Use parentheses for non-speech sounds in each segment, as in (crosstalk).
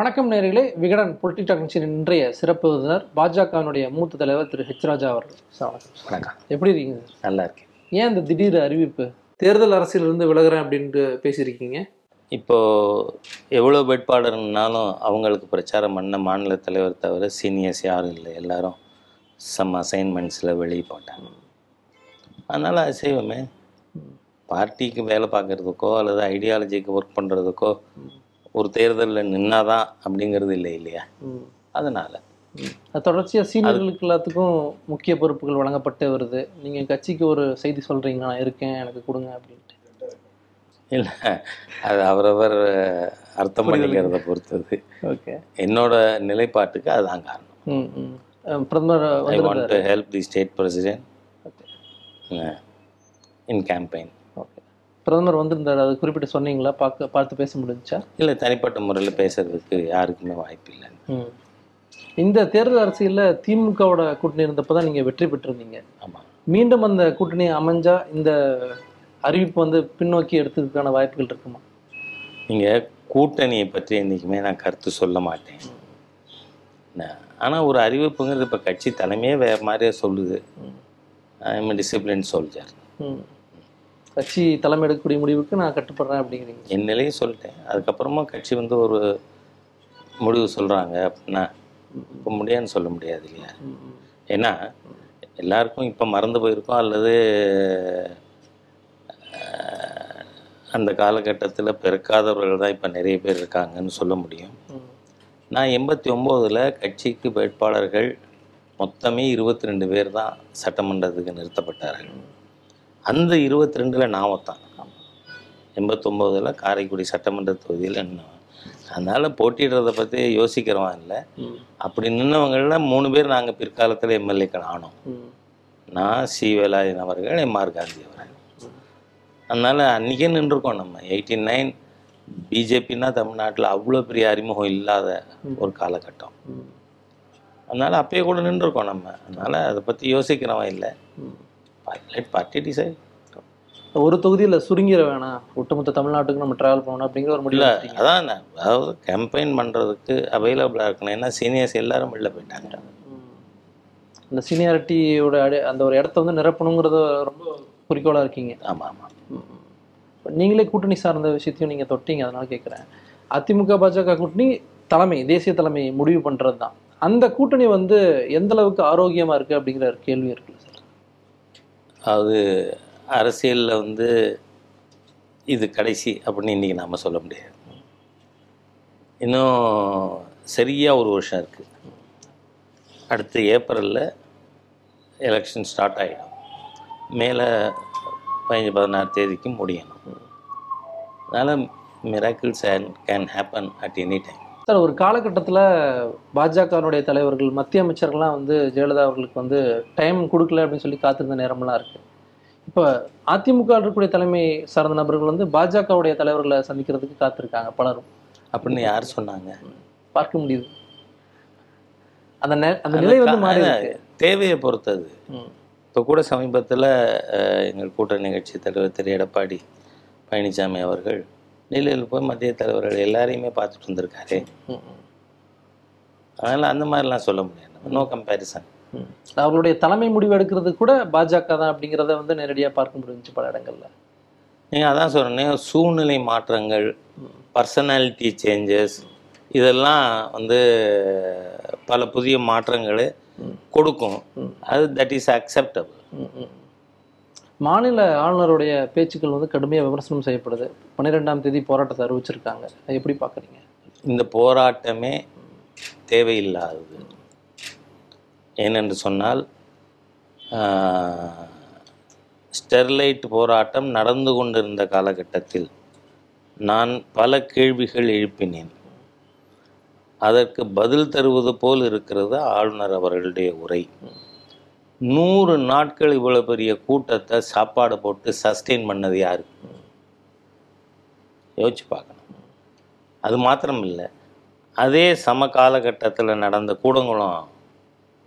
வணக்கம் நேர்களே. விகடன் பொலிட்டிக் இன்றைய சிறப்பு விருந்தினர் பாஜகவினுடைய மூத்த தலைவர் திரு ஹெச் ராஜா அவர்கள். சார் வணக்கம். எப்படி இருக்கீங்க சார்? நல்லா இருக்கேன். ஏன் இந்த திடீர் அறிவிப்பு? தேர்தல் அரசியலிருந்து விலகுறேன் அப்படின்ட்டு பேசியிருக்கீங்க. இப்போ எவ்வளோ வேட்பாளர்னாலும் அவங்களுக்கு பிரச்சாரம் பண்ண மாநில தலைவர் தவிர சீனியர்ஸ் யாரும் இல்லை. எல்லாரும் சம் அசைன்மெண்ட்ஸில் வெளியே போட்டாங்க. அதனால் அது செய்வோமே பார்ட்டிக்கு வேலை பார்க்குறதுக்கோ அல்லது ஐடியாலஜிக்கு ஒர்க் பண்ணுறதுக்கோ ஒரு தேர்தலில் நின்னாதான் அப்படிங்கிறது இல்லை இல்லையா. அதனால். தொடர்ச்சியாக சீனியர்களுக்கு எல்லாத்துக்கும் முக்கிய பொறுப்புகள் வழங்கப்பட்டு வருது. நீங்கள் கட்சிக்கு ஒரு செய்தி சொல்கிறீங்க நான் இருக்கேன் எனக்கு கொடுங்க அப்படின்ட்டு. இல்லை. அது அவரவர் அர்த்தம் பண்ணிக்கிறத பொறுத்தது. ஓகே. என்னோட நிலைப்பாட்டுக்கு அதுதான் காரணம். பிரதமர் I வந்து want to help the state president uh, in campaign. Okay பிரதமர் வந்திருந்தார் அது குறிப்பிட்டு சொன்னீங்களா? பார்க்க பார்த்து பேச முடிஞ்சுச்சா இல்லை தனிப்பட்ட முறையில் பேசுறதுக்கு யாருக்குமே வாய்ப்பு இல்லை. இந்த தேர்தல் அரசியலில் திமுகவோட கூட்டணி இருந்தப்போ தான் நீங்கள் வெற்றி பெற்றிருந்தீங்க. ஆமாம் மீண்டும் அந்த கூட்டணி அமைஞ்சா இந்த அறிவிப்பு வந்து பின்னோக்கி எடுத்ததுக்கான வாய்ப்புகள் இருக்குமா? நீங்கள் கூட்டணியை பற்றி என்றைக்குமே நான் கருத்து சொல்ல மாட்டேன். ஆனால் ஒரு அறிவிப்புங்கிறது இப்போ கட்சி தலைமையே வேறு மாதிரியே சொல்லுது. I'm discipline soldier. கட்சி தலைமை எடுக்கக்கூடிய முடிவுக்கு நான் கட்டுப்படுறேன் அப்படிங்கிறீங்க. என் நிலையை சொல்லிட்டேன். அதுக்கப்புறமா கட்சி வந்து ஒரு முடிவு சொல்கிறாங்க அப்படின்னா இப்போ முடியாதுன்னு சொல்ல முடியாது இல்லையா? ஏன்னா எல்லாருக்கும் இப்போ மறந்து போயிருக்கோம் அல்லது அந்த காலகட்டத்தில் பிறக்காதவர்கள் தான் இப்போ நிறைய பேர் இருக்காங்கன்னு சொல்ல முடியும். நான் எண்பத்தி ஒம்போதில் கட்சிக்கு வேட்பாளர்கள் மொத்தமே இருபத்தி ரெண்டு பேர் தான் சட்டமன்றத்துக்கு நிறுத்தப்பட்டார்கள். அந்த இருபத்தி ரெண்டில் நான் ஒருத்தன். எண்பத்தொம்போதில் காரைக்குடி சட்டமன்ற தொகுதியில் நின்னவன். அதனால் போட்டிடுறதை பற்றி யோசிக்கிறவன் இல்லை. அப்படி நின்னவங்கள மூணு பேர் நாங்கள் பிற்காலத்தில் எம்எல்ஏக்கள் ஆனோம். நான் சி வேலாயுதன் அவர்கள் எம்ஆர் காந்தி அவர்கள். அதனால் அன்றைக்கே நின்றுருக்கோம் நம்ம. எயிட்டி நைன் பிஜேபின்னா தமிழ்நாட்டில் அவ்வளோ பெரிய அறிமுகம் இல்லாத ஒரு காலகட்டம். அதனால் அப்பயே கூட நின்றுருக்கோம் நம்ம. அதனால் அதை பற்றி யோசிக்கிறவன் இல்லை. லெட் பார்ட்டி டிசைட் ஒரு தொகுதியில் சுருங்கிட வேணாம். ஒட்டுமொத்த தமிழ்நாட்டுக்கு நம்ம டிராவல் பண்ணணும் அப்படிங்கிற ஒரு எடுத்தீங்க. அதான் அதாவது கேம்பெயின் பண்ணுறதுக்கு அவைலபிளாக இருக்கணும். ஏன்னா சீனியர்ஸ் எல்லாரும் வெளில போயிட்டாங்க. ம். இந்த சீனியாரிட்டியோட அடி- அந்த ஒரு இடத்த வந்து நிரப்பணுங்கிறத ரொம்ப குறிக்கோளாக இருக்கீங்க. ஆமாம் ஆமாம் நீங்களே கூட்டணி சார்ந்த விஷயத்தையும் நீங்கள் தொட்டீங்க அதனால கேட்குறேன் அதிமுக பாஜக கூட்டணி தலைமை தேசிய தலைமை முடிவு பண்ணுறது தான் அந்த கூட்டணி வந்து எந்த அளவுக்கு ஆரோக்கியமாக இருக்குது அப்படிங்கிற கேள்வி இருக்குல்ல அதாவது அரசியலில் வந்து இது கடைசி அப்படின்னு இன்றைக்கி நாம் சொல்ல முடியாது. இன்னும் சரியாக ஒரு வருஷம் இருக்குது அடுத்து ஏப்ரலில் எலெக்ஷன் ஸ்டார்ட் ஆகிடும் மேலே பதினஞ்சு பதினாறு தேதிக்கு முடியணும். அதனால் miracles can happen at any time sir ஒரு காலகட்டத்தில் பாஜகனுடைய தலைவர்கள் மத்திய அமைச்சர்கள்லாம் வந்து ஜெயலலிதா அவர்களுக்கு வந்து டைம் கொடுக்கல அப்படின்னு சொல்லி காத்திருந்த நேரம்லாம் இருக்குது இப்போ அதிமுக இருக்கக்கூடிய தலைமை சார்ந்த நபர்கள் வந்து பாஜகவுடைய தலைவர்களை சந்திக்கிறதுக்கு காத்திருக்காங்க பலரும். அப்படின்னு யார் சொன்னாங்க? பார்க்க முடியுது. அந்த அந்த நிலை வந்து மாறி இருக்கு தேவையை பொறுத்தது. இப்போ கூட சமீபத்தில் எங்கள் கூட்டணி நிகழ்ச்சி தலைவர் திரு. எடப்பாடி பழனிசாமி அவர்கள் டெல்லியில் போய் மத்திய தலைவர்கள் எல்லாரையுமே பார்த்துட்டு வந்திருக்காரு. அதனால் அந்த மாதிரிலாம் சொல்ல முடியாது. நோ கம்பேரிசன் ம். அவர்களுடைய தலைமை முடிவு எடுக்கிறது கூட பாஜக தான் அப்படிங்கிறத வந்து நேரடியாக பார்க்க முடிஞ்சுச்சு பல இடங்கள்ல. நீங்கள் அதான் சொல்கிறேன் சூழ்நிலை மாற்றங்கள் பர்சனாலிட்டி சேஞ்சஸ் இதெல்லாம் வந்து பல புதிய மாற்றங்களை கொடுக்கும். அது தட் இஸ் அக்செப்டபிள். மாநில ஆளுநருடைய பேச்சுக்கள் வந்து கடுமையாக விமர்சனம் செய்யப்படுது. பன்னிரெண்டாம் தேதி போராட்டத்தை அறிவிச்சிருக்காங்க. அதை எப்படி பார்க்குறீங்க இந்த போராட்டமே தேவையில்லாதது. ஏனென்று சொன்னால் ஸ்டெர்லைட் போராட்டம் நடந்து கொண்டிருந்த காலகட்டத்தில் நான் பல கேள்விகள் எழுப்பினேன். அதற்கு பதில் தருவது போல் இருக்கிறது ஆளுநர் அவர்களுடைய உரை. நூறு நாட்கள் இவ்வளோ பெரிய கூட்டத்தை சாப்பாடு போட்டு சஸ்டெயின் பண்ணது யாரு? யோசிச்சு பார்க்கணும். அது மாத்திரம் இல்லை அதே சம காலகட்டத்தில் நடந்த கூடங்குளம்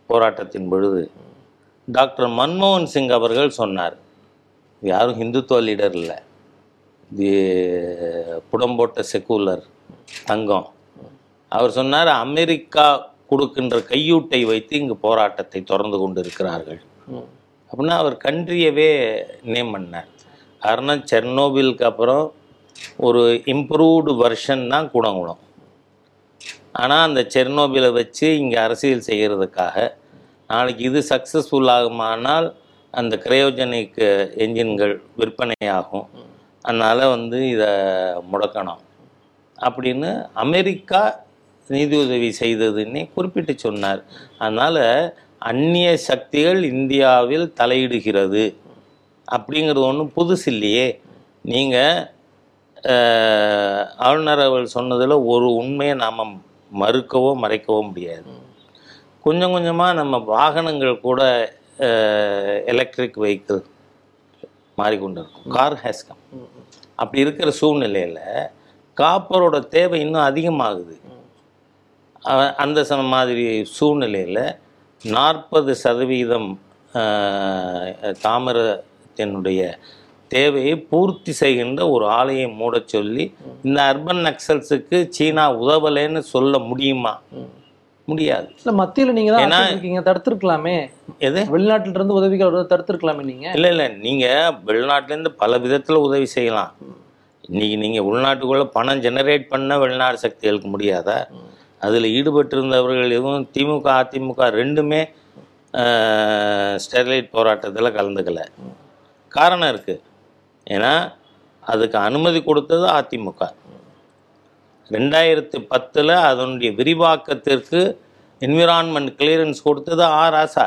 போராட்டத்தின் பொழுது டாக்டர் மன்மோகன் சிங் அவர்கள் சொன்னார் யாரும் ஹிந்துத்துவ லீடர் இல்லை. இது புடம்போட்ட செக்குலர் தங்கம். அவர் சொன்னார் அமெரிக்கா கொடுக்கின்ற கையூட்டை வைத்து இங்கு போராட்டத்தை தொடர்ந்து கொண்டு இருக்கிறார்கள் அப்படின்னா அவர் கண்ட்ரியவே நேம் பண்ணார். காரணம் செர்னோபிலுக்கு அப்புறம் ஒரு இம்ப்ரூவ்டு வெர்ஷன் தான் கூடங்குளம் ஆனால் அந்த செர்னோபிலை வச்சு இங்கே அரசியல் செய்கிறதுக்காக நாளைக்கு இது சக்ஸஸ்ஃபுல் ஆகுமானால் அந்த கிரையோஜெனிக் என்ஜின்கள் விற்பனையாகும். அதனால் வந்து இதை முடக்கணும். அப்படின்னு அமெரிக்கா நிதியுதவி செய்ததுன்னே குறிப்பிட்டு சொன்னார். அதனால் அந்நிய சக்திகள் இந்தியாவில் தலையிடுகிறது. அப்படிங்கிறது ஒன்றும் புதுசு இல்லையே. நீங்கள் ஆளுநர் அவர்கள் சொன்னதில் ஒரு உண்மையை நாம் மறுக்கவோ மறைக்கவோ முடியாது. கொஞ்சம் கொஞ்சமாக நம்ம வாகனங்கள் கூட எலக்ட்ரிக் வெஹிக்கிள் மாறிக்கொண்டு இருக்கும் கார் ஹேஸ் கம் அப்படி இருக்கிற சூழ்நிலையில் காப்பரோட தேவை இன்னும் அதிகமாகுது. அந்த சம மாதிரி சூழ்நிலையில் நாற்பது சதவீதம் தாமிரத்தினுடைய தேவையை பூர்த்தி செய்கின்ற ஒரு ஆலையை மூடச் சொல்லி இந்த அர்பன் நக்சல்ஸுக்கு சீனா உதவலைன்னு சொல்ல முடியுமா? முடியாது. இல்ல மத்தியில நீங்க தான் இருக்கீங்க தடுத்திருக்கலாமே. எது? வெளிநாட்டுல இருந்து உதவிகள் தடுத்திருக்கலாமே நீங்க. இல்லை இல்லை நீங்கள் வெளிநாட்டிலேருந்து பல விதத்தில் உதவி செய்யலாம். இன்னைக்கு நீங்கள் உள்நாட்டுக்குள்ளே பணம் ஜெனரேட் பண்ண வெளிநாடு சக்திகளுக்கு முடியாதா? அதில் ஈடுபட்டிருந்தவர்கள் எதுவும் திமுக அதிமுக ரெண்டுமே ஸ்டெர்லைட் போராட்டத்தில் கலந்துக்கலை. காரணம் இருக்குது ஏன்னா அதுக்கு அனுமதி கொடுத்தது அதிமுக. ரெண்டாயிரத்தி பத்தில் அதனுடைய விரிவாக்கத்திற்கு என்விரான்மெண்ட் கிளியரன்ஸ் கொடுத்தது ஆ ராசா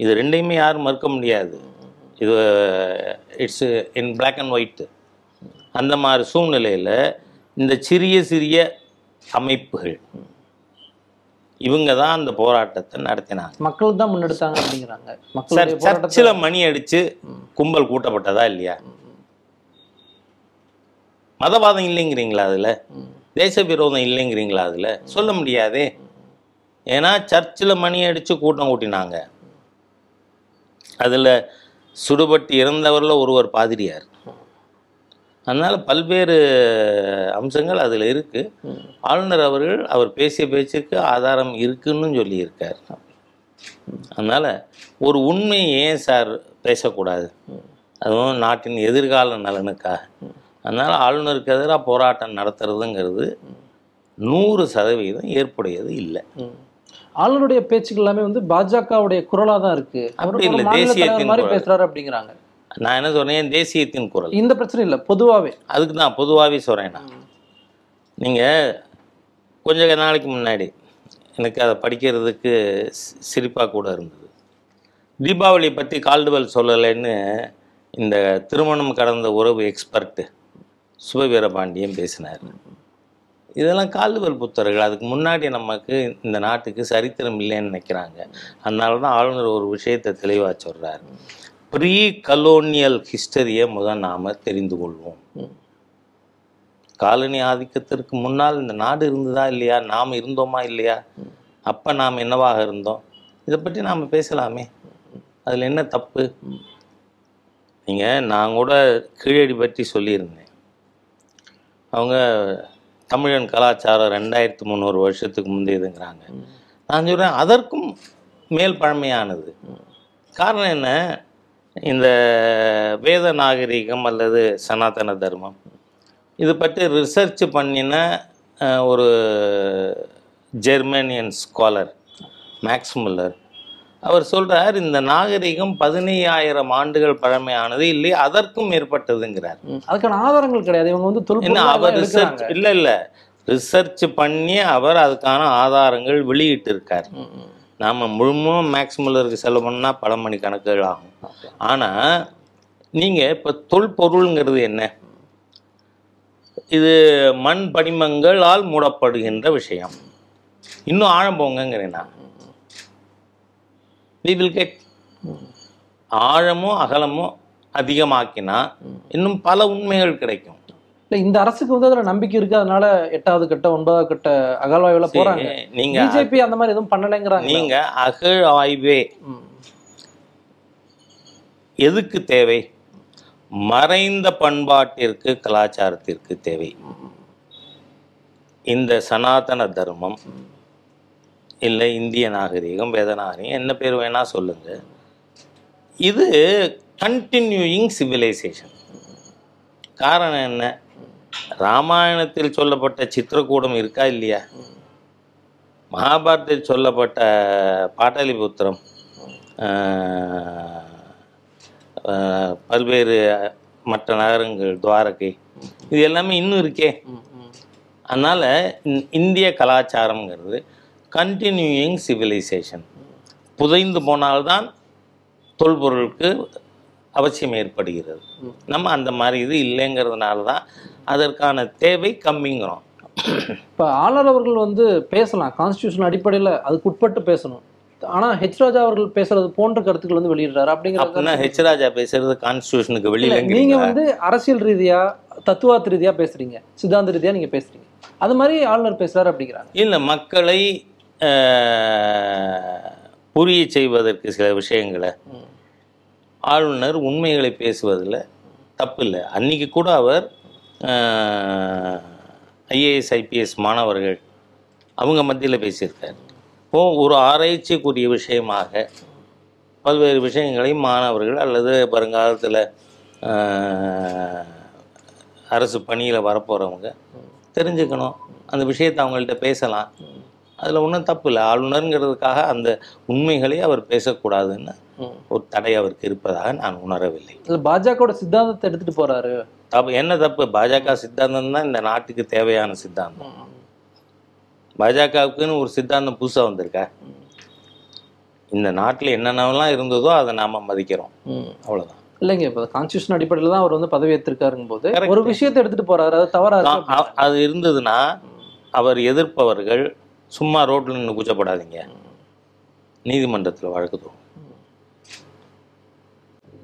இது ரெண்டையுமே யாரும் மறுக்க முடியாது. இது it's in black and white அந்த மாதிரி சூழ்நிலையில் இந்த சிறிய சிறிய அமைப்புகள் இவங்க தான் அந்த போராட்டத்தை நடத்தினாங்க. மக்கள் தான் முன்னெடுத்தாங்க அப்படிங்கிறாங்க. சார் சர்ச்சில் மணி அடிச்சு கும்பல் கூட்டப்பட்டதா இல்லையா? மதவாதம் இல்லைங்கிறீங்களா அதில். தேச விரோதம் இல்லைங்கிறீங்களா அதில்? சொல்ல முடியாதே. ஏன்னா சர்ச்சில் மணி அடித்து கூட்டம் கூட்டினாங்க. அதில் சுடுபட்டு இறந்தவரில் ஒருவர் பாதிரியார். அதனால் பல்வேறு அம்சங்கள் அதில் இருக்குது. ஆளுநர் அவர்கள் அவர் பேசிய பேச்சுக்கு ஆதாரம் இருக்குன்னு சொல்லியிருக்கார் அதனால் ஒரு உண்மையை ஏன் சார் பேசக்கூடாது அதுவும் நாட்டின் எதிர்கால நலனுக்காக அதனால் ஆளுநருக்கு எதிராக போராட்டம் நடத்துறதுங்கிறது நூறு சதவீதம் ஏற்புடையது இல்லை. ஆளுநருடைய பேச்சுக்கள் எல்லாமே வந்து பாஜகவுடைய குரலா தான் இருக்கு அவர் அப்படி ஒரு இல்ல, மாநில தலைவர் தேசியத்தின் மாதிரி. பேசுறாரு அப்படிங்கிறாங்க நான் என்ன சொன்னேன் தேசியத்தின் குரல். இந்த பிரச்சனை இல்ல பொதுவாவே. அதுக்கு தான் பொதுவாகவே சொல்கிறேன் நான். நீங்கள் கொஞ்ச நாளைக்கு முன்னாடி எனக்கு அதை படிக்கிறதுக்கு சிரிப்பாக கூட இருந்தது. தீபாவளி பற்றி கால்டுவெல் சொல்லலைன்னு இந்த திருமணம் கடந்த உறவு எக்ஸ்பர்ட்டு சுபவீரபாண்டியன் பேசினார். இதெல்லாம் கால்டுவெல் புத்தர்கள். அதுக்கு முன்னாடி நமக்கு இந்த நாட்டுக்கு சரித்திரம் இல்லைன்னு நினைக்கிறாங்க. அதனால தான் ஆளுநர் ஒரு விஷயத்தை தெளிவாக சொல்கிறார் ப்ரீ கலோனியல் ஹிஸ்டரியை முதல் நாம் தெரிந்து கொள்வோம். காலனி ஆதிக்கத்திற்கு முன்னால் இந்த நாடு இருந்ததா இல்லையா? நாம் இருந்தோமா இல்லையா? அப்போ நாம் என்னவாக இருந்தோம்? இதை பற்றி நாம் பேசலாமே. அதில் என்ன தப்பு? நீங்கள் நான் கூட கீழடி பற்றி சொல்லியிருந்தேன். அவங்க தமிழன் கலாச்சாரம் ரெண்டாயிரத்து முந்நூறு வருஷத்துக்கு முந்தையதுங்கிறாங்க நான் சொல்கிறேன் அதற்கும் மேல் பழமையானது. காரணம் என்ன? இந்த வேத நாகரிகம் அல்லது சனாதன தர்மம் இது பற்றி ரிசர்ச் பண்ணின ஒரு ஜெர்மனியன் ஸ்காலர் மேக்ஸ் முல்லர் அவர் சொல்றார் இந்த நாகரிகம் பதினையாயிரம் ஆண்டுகள் பழமையானது இல்லை அதற்கும் மேற்பட்டதுங்கிறார். அதுக்கான ஆதாரங்கள் கிடையாது இவங்க வந்து என்ன அவர் ரிசர்ச் இல்லை இல்லை ரிசர்ச் பண்ணி அவர் அதுக்கான ஆதாரங்கள் வெளியிட்டு இருக்கார் ம், ம். நாம முழுமும் மேக்ஸ் முல்லருக்கு செலவு பண்ணால் பல மணி கணக்குகள் ஆகும். ஆனால் நீங்கள் இப்போ தொல்பொருள்ங்கிறது என்ன? இது மண் படிமங்களால் மூடப்படுகின்ற விஷயம். இன்னும் ஆழம் போங்கங்கிறேன் நான். will get ஆழமும் அகலமும் அதிகமாக்கினா இன்னும் பல உண்மைகள் கிடைக்கும். இல்ல இந்த அரசுக்கு வந்து அதுல நம்பிக்கை இருக்கு அதனால எட்டாவது கட்ட ஒன்பதாவது கட்ட அகழ்வாய்வுல போறாங்க. நீங்க பிஜேபி அந்த மாதிரி எதுவும் பண்ணலைங்கிறாங்க நீங்க அகழ் ஆய்வே. எதுக்கு தேவை? மறைந்த பண்பாட்டிற்கு கலாச்சாரத்திற்கு தேவை. இந்த சனாதன தர்மம் இல்லை இந்திய நாகரிகம் வேத நாகரிகம் என்ன பேர் வேணால் சொல்லுங்க. இது கண்டினியூயிங் சிவிலைசேஷன் காரணம் என்ன? ராமாயணத்தில் சொல்லப்பட்ட சித்திரக்கூடம் இருக்கா இல்லையா? மகாபாரதத்தில் சொல்லப்பட்ட பாட்டலிபுத்திரம் பல்வேறு மற்ற நகரங்கள் துவாரகை இது எல்லாமே இன்னும் இருக்கே. அதனால இந்- இந்திய கலாச்சாரம்ங்கிறது கண்டினியூயிங் சிவிலைசேஷன் புதைந்து போனால்தான் தொல்பொருளுக்கு அவசியம் ஏற்படுகிறது. நம்ம அந்த மாதிரி இது இல்லைங்கிறதுனால தான் அதற்கான தேவை கம்மிங்கிறோம். இப்ப ஆளுநர் அவர்கள் வந்து பேசலாம். கான்ஸ்டியூஷன் அடிப்படையில அதுக்கு உட்பட்டு பேசணும். ஆனா ஹெச் ராஜா அவர்கள் பேசுறது போன்ற கருத்துக்கள் வந்து வெளியிடுறாரு. அப்படிங்கிற ஹெச் ராஜா பேசுறது கான்ஸ்டியூஷனுக்கு இல்ல, நீங்க வெளியில வந்து அரசியல் ரீதியா தத்துவார்த்த ரீதியா பேசுறீங்க. சித்தாந்த ரீதியா நீங்க பேசுறீங்க. அது மாதிரி ஆளுநர் பேசுறாரு அப்படிங்கிறாங்க. இல்லை மக்களை புரிய செய்வதற்கு சில விஷயங்களை. ஆளுநர் உண்மைகளை பேசுவதில் தப்பு இல்லை அன்னைக்கு கூட அவர் ஐஏஎஸ் ஐபிஎஸ் மாணவர்கள் அவங்க மத்தியில் பேசியிருக்கார். ஒரு ஆராய்ச்சிக்குரிய விஷயமாக பல்வேறு விஷயங்களை மாணவர்கள் அல்லது வருங்காலத்தில் அரசு பணியில் வரப்போகிறவங்க தெரிஞ்சுக்கணும். அந்த விஷயத்தை அவங்கள்ட்ட பேசலாம். அதில் ஒன்றும் தப்பு இல்லை. ஆளுநருங்கிறதுக்காக அந்த உண்மைகளை அவர் பேசக்கூடாதுன்னு. ஒரு தடை அவருக்கு இருப்பதாக நான் உணரவில்லை. இல்ல பாஜகவோட சித்தாந்தத்தை எடுத்துட்டு போறாரு. தப்பு என்ன தப்பு? பாஜக சித்தாந்தம் தான் இந்த நாட்டுக்கு தேவையான சித்தாந்தம். பாஜகவுக்குன்னு ஒரு சித்தாந்தம் புதுசாக வந்திருக்கா? இந்த நாட்டில் என்னென்னலாம் இருந்ததோ அதை நாம மதிக்கிறோம். அவ்வளோதான் இல்லைங்க இப்போ கான்ஸ்டியூஷன் அடிப்படையில் தான் அவர் வந்து பதவி ஏற்றிருக்காருங்க போது. ஒரு விஷயத்தை எடுத்துட்டு போறாரு. அது தவறா இருக்கு? அ- அ- அது இருந்ததுன்னா அவர் எதிர்ப்பவர்கள் சும்மா ரோட்டில் நின்று கூச்சப்படாதீங்க. நீதிமன்றத்தில் வழக்கு தரும்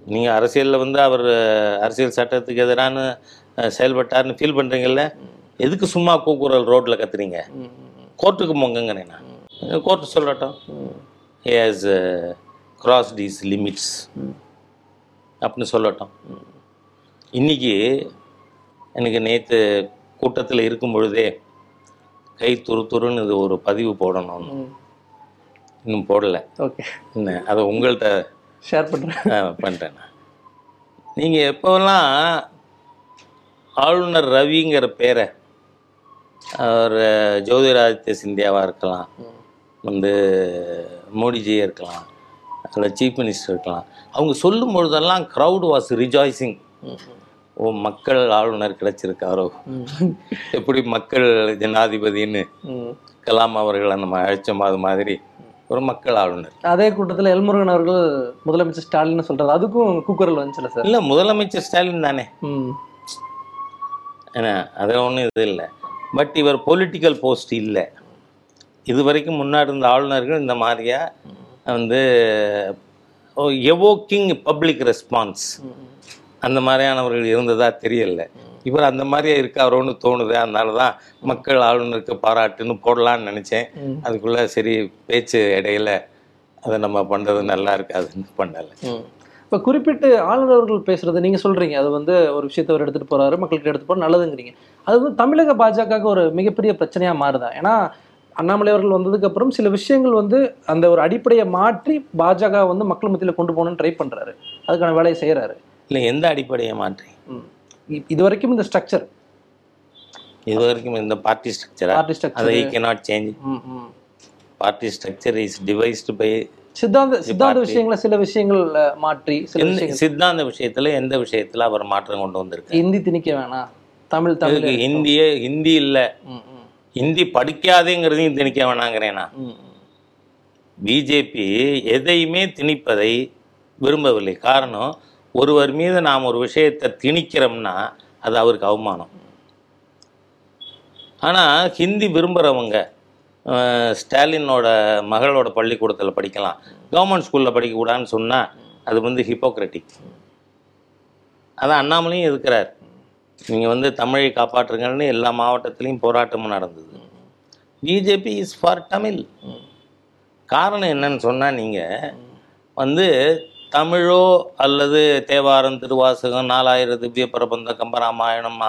நீங்கள் அரசியலில் வந்து அவர் அரசியல் சட்டத்துக்கு எதிரான செயல்பட்டார்னு ஃபீல் பண்ணுறீங்கல்ல எதுக்கு சும்மா கூக்குரல் ரோட்டில் கத்துறீங்க? கோர்ட்டுக்கு போங்கங்கிறேன் நான். கோர்ட்டு சொல்லட்டும். Has cross these limits. அப்படின்னு சொல்லட்டும். இன்னைக்கு எனக்கு நேற்று கூட்டத்தில் இருக்கும் பொழுதே கை துரு துருன்னு இது ஒரு பதிவு போடணும்னு. இன்னும் போடலை. ஓகே. என்ன? அதை உங்கள்கிட்ட ஷேர் பண்றேன். பண்ணுறேன் நீங்கள் எப்போல்லாம் ஆளுநர் ரவிங்கிற பேரை அவர் ஜோதிராதித்ய சிந்தியாவாக இருக்கலாம். வந்து மோடிஜியே இருக்கலாம். அதில் சீஃப் மினிஸ்டர் இருக்கலாம். அவங்க சொல்லும் பொழுதெல்லாம் க்ரௌட் வாஸ் ரிஜாய்சிங் ம், ஓ மக்கள் ஆளுநர் கிடைச்சிருக்காரோ. எப்படி மக்கள் ஜனாதிபதின்னு. கலாம் அவர்களை நம்ம அழைச்சோம் அது மாதிரி ஒரு மக்கள் ஆளுநர். அதே கூட்டத்துல எல்முருகன் அவர்கள் முதலமைச்சர் ஸ்டாலின் சொல்றாரு அதுக்கும் கூக்குரல் வந்துச்சுல சார். இல்லை முதலமைச்சர் ஸ்டாலின் தானே. ஏன்னா அதில் ஒன்றும் இது இல்லை. பட் இவர் பொலிட்டிக்கல் போஸ்ட் இல்லை. இது வரைக்கும் முன்னாடி இருந்த ஆளுநர்கள் இந்த மாதிரியா வந்து எவோக்கிங் பப்ளிக் ரெஸ்பான்ஸ் அந்த மாதிரியானவர்கள் இருந்ததா தெரியல. இவர் அந்த மாதிரியே இருக்காரோன்னு தோணுது அதனால தான் மக்கள் ஆளுநருக்கு பாராட்டுன்னு போடலான்னு நினச்சேன். அதுக்குள்ளே சரி பேச்சு இடையில அதை நம்ம பண்ணுறது நல்லா இருக்காதுன்னு பண்ணலை. இப்ப குறிப்பிட்டு ஆளுநர் அவர்கள் பேசுறது நீங்க சொல்றீங்க. அது வந்து ஒரு விஷயத்தை அவர் எடுத்துட்டு போறாரு மக்களுக்கு எடுத்து போற நல்லதுங்கிறீங்க. அது வந்து தமிழக பாஜகவுக்கு ஒரு மிகப்பெரிய பிரச்சனையா மாறுதா? ஏன்னா அண்ணாமலை அவர்கள் வந்ததுக்கு அப்புறம் சில விஷயங்கள் வந்து அந்த ஒரு அடிப்படையை மாற்றி பாஜக வந்து மக்கள் மத்தியில கொண்டு போகணும்னு ட்ரை பண்றாரு. அதுக்கான வேலையை செய்யறாரு இல்லை எந்த அடிப்படையை மாற்றி? இது வரைக்கும் இந்த ஸ்ட்ரக்சர் இது வரைக்கும் இந்த பார்ட்டி ஸ்ட்ரக்சரா பார்ட்டி அதை structure cannot change party structure is devised by சித்தாந்த சித்தாந்த. விஷயங்களை சில விஷயங்கள் மாற்றி சில சித்தாந்த விஷயத்துல எந்த விஷயத்துல அவர் மாற்றம் கொண்டு வந்திருக்கு ஹிந்தி திணிக்க வேணாம் தமிழ் தமிழ் ஹிந்தியே ஹிந்தி இல்ல. ஹிந்தி படிக்காதேங்கிறதையும் திணிக்க வேணாங்கிறேன். பிஜேபி எதையுமே திணிப்பதை விரும்பவில்லை. காரணம் ஒருவர் மீது நாம் ஒரு விஷயத்தை திணிக்கிறோம்னா அது அவருக்கு அவமானம். ஆனால் ஹிந்தி விரும்புகிறவங்க ஸ்டாலினோட மகளோட பள்ளிக்கூடத்தில் படிக்கலாம். கவர்மெண்ட் ஸ்கூலில் படிக்கக்கூடாதுன்னு சொன்னால் அது வந்து ஹிப்போக்ரட்டிக் அதான் அண்ணாமலையும் இருக்கிறார் நீங்கள் வந்து தமிழை காப்பாற்றுங்கன்னு எல்லா மாவட்டத்திலையும் போராட்டமும் நடந்தது. பிஜேபி இஸ் ஃபார் தமிழ் காரணம் என்னன்னு சொன்னால் நீங்கள் வந்து தமிழோ அல்லது தேவாரம் திருவாசகம் நாலாயிரம் திவ்ய பிரபந்தம் கம்பராமாயணம்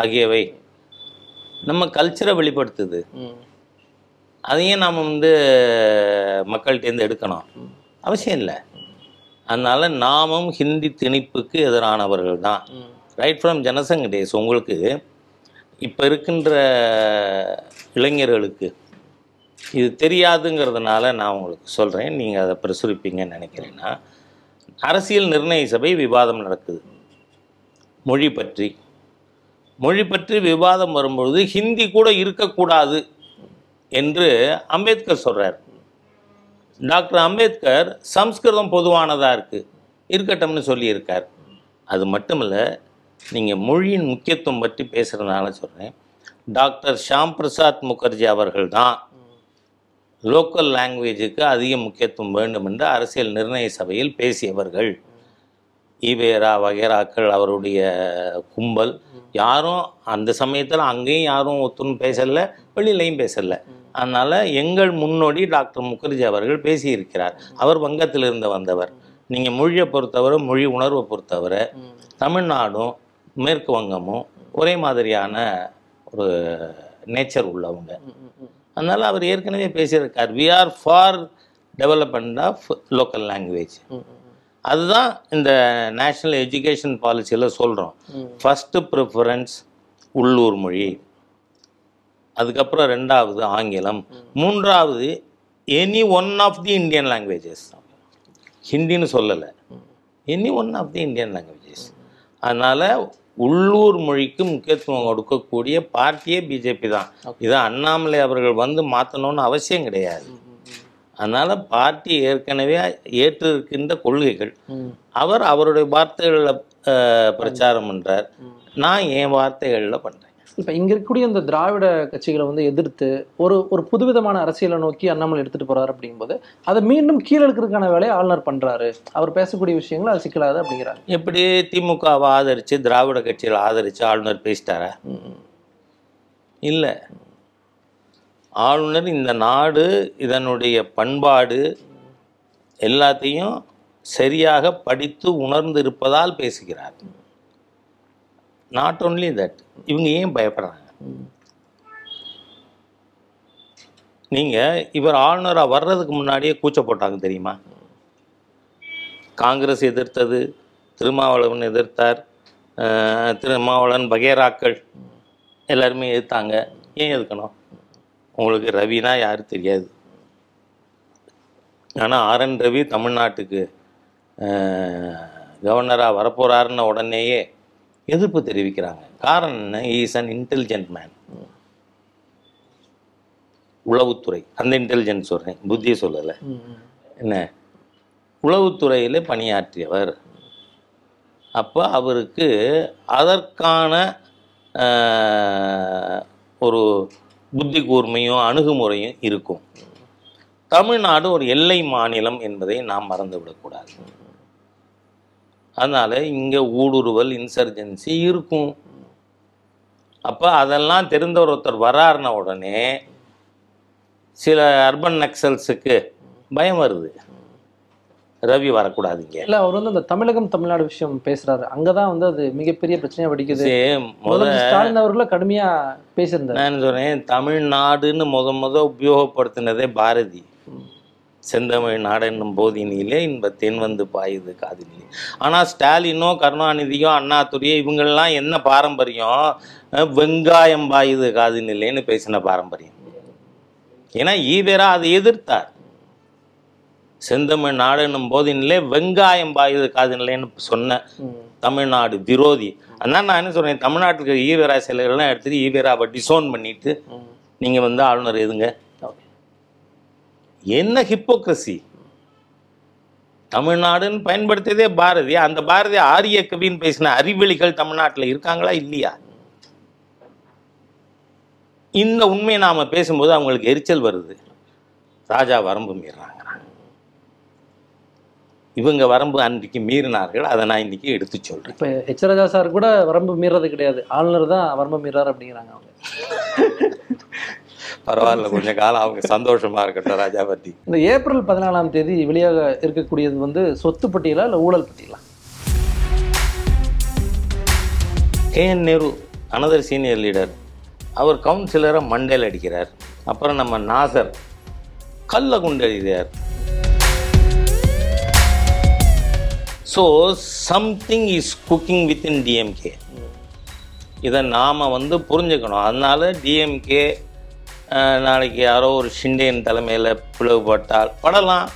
ஆகியவை நம்ம கல்ச்சரை வெளிப்படுத்துது. அதையும் நாம் வந்து மக்கள்கிட்டேருந்து எடுக்கணும். அவசியம் இல்லை. அதனால நாமும் ஹிந்தி திணிப்புக்கு எதிரானவர்கள் தான். ரைட் ஃப்ரம் ஜனசங்க டேஸ் உங்களுக்கு இப்போ இருக்கின்ற இளைஞர்களுக்கு இது தெரியாதுங்கிறதுனால நான் உங்களுக்கு சொல்கிறேன் நீங்கள் அதை பிரசுரிப்பீங்கன்னு நினைக்கிறேன்னா அரசியல் நிர்ணய சபை விவாதம் நடக்குது. மொழி பற்றி மொழி பற்றி விவாதம் வரும்பொழுது ஹிந்தி கூட இருக்கக்கூடாது என்று அம்பேத்கர் சொல்கிறார் டாக்டர் அம்பேத்கர் சம்ஸ்கிருதம் பொதுவானதாக இருக்குது இருக்கட்டும்னு சொல்லியிருக்கார். அது மட்டும் இல்லை நீங்கள் மொழியின் முக்கியத்துவம் பற்றி பேசுகிறதுனால சொல்கிறேன் டாக்டர் ஷாம் பிரசாத் முகர்ஜி அவர்கள் தான் லோக்கல் லாங்குவேஜுக்கு அதிக முக்கியத்துவம் வேண்டும் என்று அரசியல் நிர்ணய சபையில் பேசியவர்கள். ஈவேரா வகேராக்கள் அவருடைய கும்பல் யாரும் அந்த சமயத்தில் அங்கேயும் யாரும் ஒத்துன்னு பேசலை வெளியிலையும் பேசலை. அதனால் எங்கள் முன்னோடி டாக்டர் முகர்ஜி அவர்கள் பேசியிருக்கிறார். அவர் வங்கத்திலிருந்து வந்தவர். நீங்கள் மொழியை பொறுத்தவரை மொழி உணர்வை பொறுத்தவரை தமிழ்நாடும் மேற்கு வங்கமும் ஒரே மாதிரியான ஒரு நேச்சர் உள்ளவங்க. அதனால் அவர் ஏற்கனவே பேசியிருக்கார். We are for development of local language அதுதான் இந்த நேஷ்னல் எஜுகேஷன் பாலிசியில் சொல்கிறோம். ஃபஸ்ட்டு ப்ரிஃபரன்ஸ் உள்ளூர் மொழி. அதுக்கப்புறம் ரெண்டாவது ஆங்கிலம். மூன்றாவது any one of the Indian languages ஹிந்தின்னு சொல்லலை. Any one of the Indian languages அதனால் உள்ளூர் மொழிக்கு முக்கியத்துவம் கொடுக்கக்கூடிய பார்ட்டியே பிஜேபி தான். இதை அண்ணாமலை அவர்கள் வந்து மாற்றணும்னு அவசியம் கிடையாது. அதனால் பார்ட்டி ஏற்கனவே ஏற்றிருக்கின்ற கொள்கைகள். அவர் அவருடைய வார்த்தைகளில் பிரச்சாரம் பண்ணுறார் நான் என் வார்த்தைகளில் பண்ணுறேன் இப்ப இங்க இருக்கக்கூடிய இந்த திராவிட கட்சிகளை வந்து எதிர்த்து ஒரு ஒரு புதுவிதமான அரசியலை நோக்கி அண்ணாமலை எடுத்துட்டு போறாரு அப்படிங்கும்போது அதை மீண்டும் கீழே வேலையை ஆளுநர் பண்றாரு. அவர் பேசக்கூடிய விஷயங்கள் அது சிக்கலாது அப்படிங்கிறாங்க எப்படி திமுகவை ஆதரித்து திராவிட கட்சிகளை ஆதரித்து ஆளுநர் பேசிட்டாரா. இல்லை. ஆளுநர் இந்த நாடு இதனுடைய பண்பாடு எல்லாத்தையும் சரியாக படித்து உணர்ந்து இருப்பதால் பேசுகிறார். நாட் ஓன்லி தட் இவங்க ஏன் பயப்படுறாங்க? நீங்கள் இவர் ஆளுநராக வர்றதுக்கு முன்னாடியே கூச்ச போட்டாங்க தெரியுமா? காங்கிரஸ் எதிர்த்தது திருமாவளவன் எதிர்த்தார் திருமாவளவன் பகேராக்கள் எல்லாருமே எதிர்த்தாங்க. ஏன் எதுக்கணும் உங்களுக்கு ரவினா யாரு தெரியாது. ஆனால் ஆர் என் ரவி தமிழ்நாட்டுக்கு கவர்னராக வரப்போகிறாருன்ன உடனேயே எதிர்ப்பு தெரிவிக்கிறாங்க. காரணம் என்ன? இஸ் அன் இன்டெலிஜென்ட் மேன் உளவுத்துறை. அந்த இன்டெலிஜென்ஸ் சொல்கிறேன் புத்தியை சொல்லலை. என்ன? உளவுத்துறையில் பணியாற்றியவர். அப்போ அவருக்கு அதற்கான ஆஹ், ஒரு புத்தி கூர்மையும் அணுகுமுறையும் இருக்கும். தமிழ்நாடு ஒரு எல்லை மாநிலம் என்பதை நாம் மறந்துவிடக்கூடாது. அதனால் இங்கே ஊடுருவல் இன்சர்ஜென்சி இருக்கும். அப்போ அதெல்லாம் தெரிந்தவர் ஒருத்தர் வராருன உடனே சில அர்பன் நக்சல்ஸுக்கு பயம் வருது. ரவி வரக்கூடாதுங்க. இல்ல அவர் வந்து அந்த தமிழகம் தமிழ்நாடு விஷயம் பேசுறாரு. அங்கதான் வந்து அது மிகப்பெரிய பிரச்சனையா வெடிக்குது. சரி, முத முதலமைச்சர் ஸ்டாலின் அவர்கள கடுமையா பேசியிருந்தாரு. நான் சொல்றேன் தமிழ்நாடுன்னு முத முத உபயோகப்படுத்தினதே பாரதி. செந்தமிழ் நாடென்னும் போதினிலே இன்ப தென் வந்து பாயுது காதினிலே ஆனால் ஸ்டாலினோ கருணாநிதியோ அண்ணாதுரையோ இவங்கெல்லாம் என்ன பாரம்பரியம்? வெங்காயம் பாயுது காதினிலேன்னு பேசின பாரம்பரியம். ஏன்னா ஈவேரா அதை எதிர்த்தார். செந்தமிழ் நாடென்னும் போதினிலே வெங்காயம் பாயுது காதினிலேன்னு சொன்ன தமிழ்நாடு விரோதி. அதனால நான் என்ன சொல்றேன் தமிழ்நாட்டுக்கு ஈவேரா சிலைகள்லாம் எடுத்துட்டு ஈவேராவை டிசோன் பண்ணிட்டு நீங்க வந்து ஆளுநர் எதுங்க? என்ன ஹிப்போக்ரஸி தமிழ்நாடுன்னு பயன்படுத்தியதே பாரதி. அந்த பாரதி ஆரிய கவின்னு பேசின அறிவெளிகள் தமிழ்நாட்டில் இருக்காங்களா? இல்லையா? இந்த உண்மையை நாம பேசும்போது அவங்களுக்கு எரிச்சல் வருது. ராஜா வரம்பு மீறாங்க இவங்க வரம்பு அன்றைக்கு மீறினார்கள் அதை நான் இன்னைக்கு எடுத்து சொல்றேன். இப்ப ராஜா சார் கூட வரம்பு மீறது கிடையாது. ஆளுநர் தான் வரம்பு மீறாரு அப்படிங்கிறாங்க அவங்க. (laughs) பரவாயில்ல கொஞ்ச காலம் அவங்க சந்தோஷமா இருக்கட்டும் ராஜா பத்தி. இந்த ஏப்ரல் பதினாலாம் தேதி வெளியாக இருக்கக்கூடியது வந்து சொத்து பட்டியலா இல்ல ஊழல் பட்டியலா? K N Nehru another senior leader அவர் கவுன்சிலரை மண்டையில் அடிக்கிறார். அப்புறம் நம்ம நாசர் கல்ல குண்டு அடிக்கிறார் so something is cooking within DMK இதை நாம் வந்து புரிஞ்சுக்கணும். அதனால் டிஎம்கே நாளைக்கு யாரோ ஒரு ஷிண்டேன் தலைமையில் பிளவுபட்டால் படலாம்.